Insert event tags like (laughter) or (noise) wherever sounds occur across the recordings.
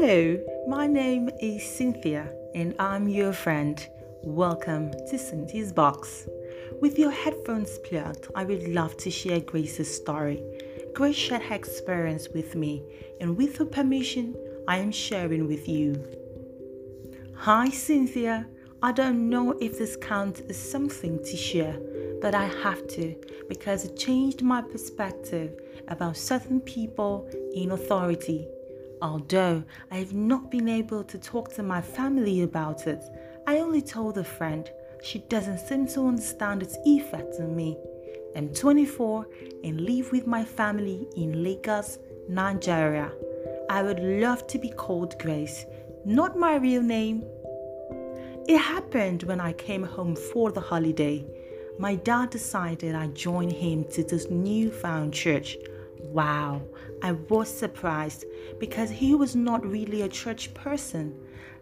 Hello, my name is Cynthia and I'm your friend. Welcome to Cynthia's Box. With your headphones plugged, I would love to share Grace's story. Grace shared her experience with me, and with her permission, I am sharing with you. Hi, Cynthia. I don't know if this counts as something to share, but I have to because it changed my perspective about certain people in authority. Although I have not been able to talk to my family about it, I only told a friend. She doesn't seem to understand its effect on me. I'm 24 and live with my family in Lagos, Nigeria. I would love to be called Grace, not my real name. It happened when I came home for the holiday. My dad decided I'd join him to this newfound church. Wow, I was surprised because he was not really a church person,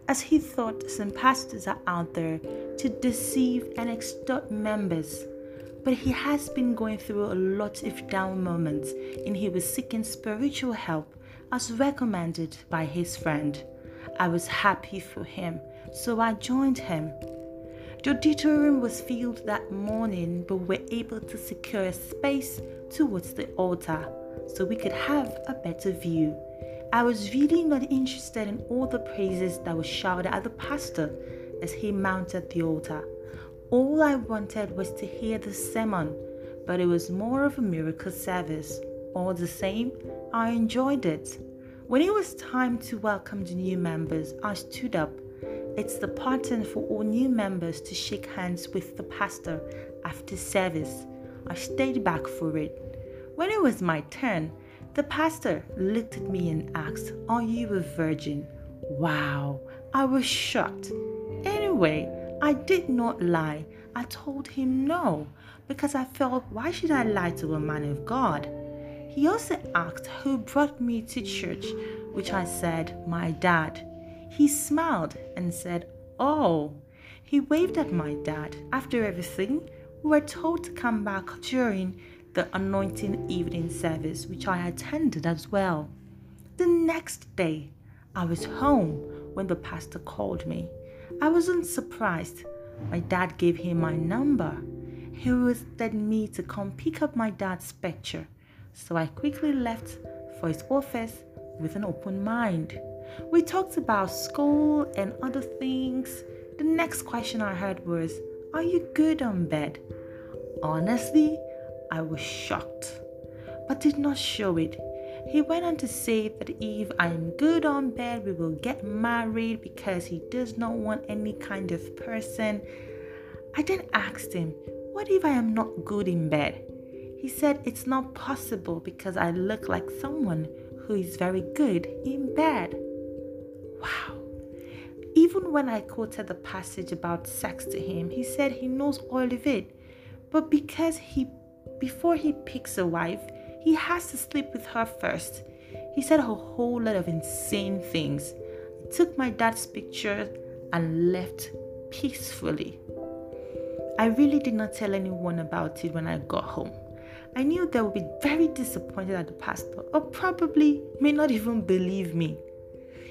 as he thought some pastors are out there to deceive and extort members. But he has been going through a lot of down moments and he was seeking spiritual help as recommended by his friend. I was happy for him, so I joined him. The auditorium was filled that morning, but we were able to secure a space towards the altar so we could have a better view. I was really not interested in all the praises that were shouted at the pastor as he mounted the altar. All I wanted was to hear the sermon, but it was more of a miracle service. All the same, I enjoyed it. When it was time to welcome the new members, I stood up. It's the pattern for all new members to shake hands with the pastor after service. I stayed back for it. When it was my turn, the pastor looked at me and asked, Are you a virgin? Wow, I was shocked. Anyway, I did not lie. I told him no because I felt, Why should I lie to a man of God? He also asked who brought me to church, which I said, My dad. He smiled and said, Oh. He waved at my dad. After everything, we were told to come back during the anointing evening service, which I attended as well. The next day, I was home when the pastor called me. I wasn't surprised. My dad gave him my number. He wanted me to come pick up my dad's picture so I quickly left for his office with an open mind. We talked about school and other things. The next question I heard was, Are you good on bed? Honestly, I was shocked, but did not show it. He went on to say that if I am good on bed, we will get married because he does not want any kind of person. I then asked him, What if I am not good in bed? He said it's not possible because I look like someone who is very good in bed. Wow. Even when I quoted the passage about sex to him, he said he knows all of it. But because he before he picks a wife, he has to sleep with her first. He said a whole lot of insane things. Took my dad's picture and left peacefully. I really did not tell anyone about it when I got home. I knew they would be very disappointed at the pastor, or probably may not even believe me.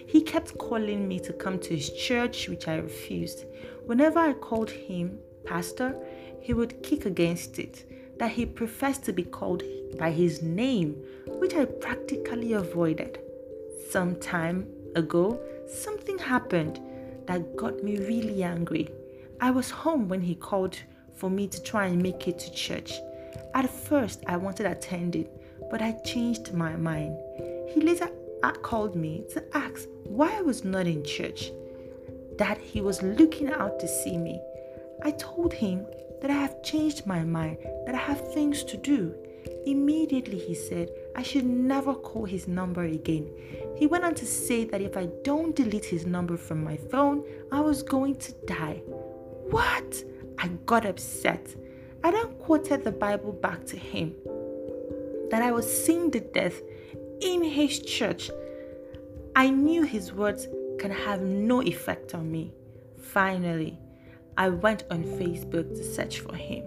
He kept calling me to come to his church, which I refused. Whenever I called him pastor, he would kick against it, that he prefers to be called by his name, which I practically avoided. Some time ago, something happened that got me really angry. I was home when he called for me to try and make it to church. At first, I wanted to attend it, but I changed my mind. He later called me to ask why I was not in church, that he was looking out to see me. I told him that I have changed my mind, that I have things to do. Immediately, he said I should never call his number again. He went on to say that if I don't delete his number from my phone, I was going to die. What? I got upset. I then quoted the Bible back to him that I was seeing the death in his church. I knew his words can have no effect on me. Finally, I went on Facebook to search for him.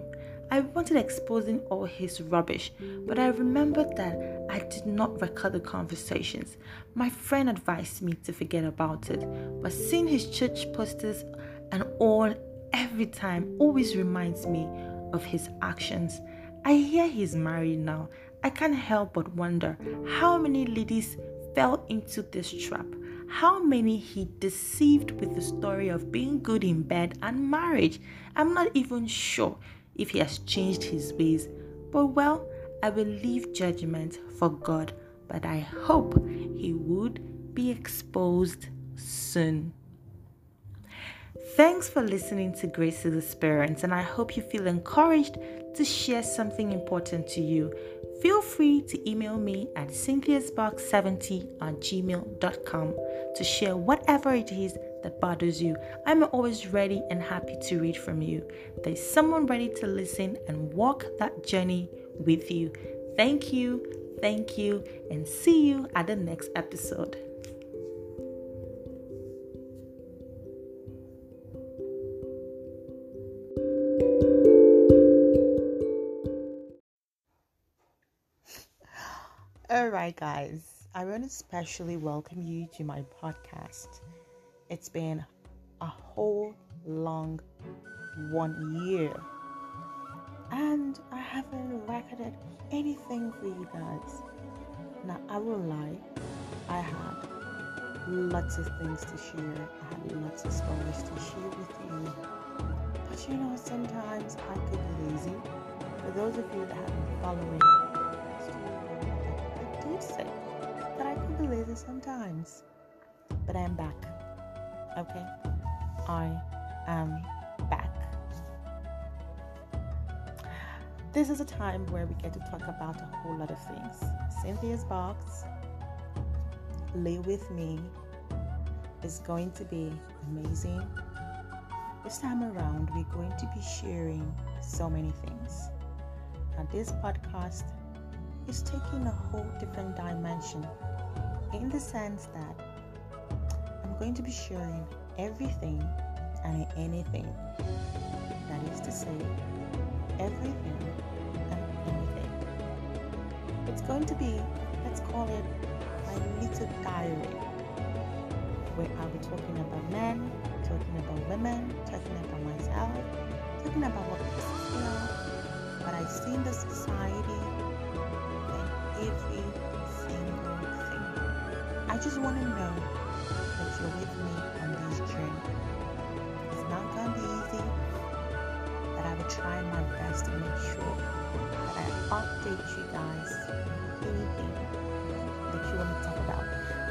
I wanted exposing all his rubbish, but I remembered that I did not record the conversations. My friend advised me to forget about it, but seeing his church posters and all every time always reminds me of his actions. I hear he's married now. I can't help but wonder how many ladies fell into this trap. How many he deceived with the story of being good in bed and marriage. I'm not even sure if he has changed his ways. But well, I will leave judgment for God, but I hope he would be exposed soon. Thanks for listening to Grace's Experience, and I hope you feel encouraged to share something important to you. Feel free to email me at cynthiasbox70 at gmail.com to share whatever it is that bothers you. I'm always ready and happy to read from you. There's someone ready to listen and walk that journey with you. Thank you, thank you, and see you at the next episode. All right, guys, I want to especially welcome you to my podcast. It's been a whole long one year, and I haven't recorded anything for you guys. Now, I will lie, I had lots of things to share, I had lots of stories to share with you. But you know, sometimes I could be lazy. For those of you that have been following, say that I can be lazy sometimes. But I am back. Okay? I am back. This is a time where we get to talk about a whole lot of things. Cynthia's box, Lay With Me, is going to be amazing. This time around, we're going to be sharing so many things. Now, this podcast is taking a whole different dimension in the sense that I'm going to be sharing everything and anything. That is to say, everything and anything. It's going to be, let's call it my little diary, where I'll be talking about men, talking about women, talking about myself, talking about what you know, what I see in the society, every single thing. I just want to know that you're with me on this journey. It's not going to be easy, but I will try my best to make sure that I update you guys anything that you want to talk about.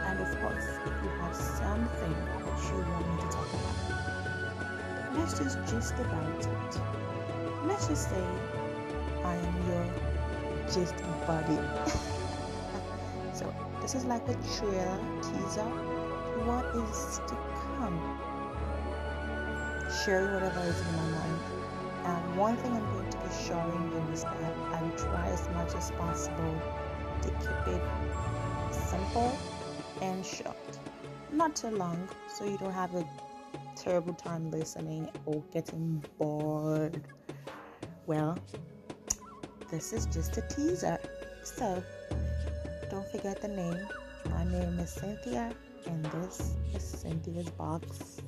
And of course, if you have something that you want me to talk about, let's just gist about it. Let's just say I am your just body. (laughs) so this is like a trailer teaser what is to come. Sharing whatever is in my mind. And one thing I'm going to be showing you is that I try as much as possible to keep it simple and short. Not too long, so you don't have a terrible time listening or getting bored. Well, this is just a teaser. So, don't forget the name. My name is Cynthia, and this is Cynthia's Box.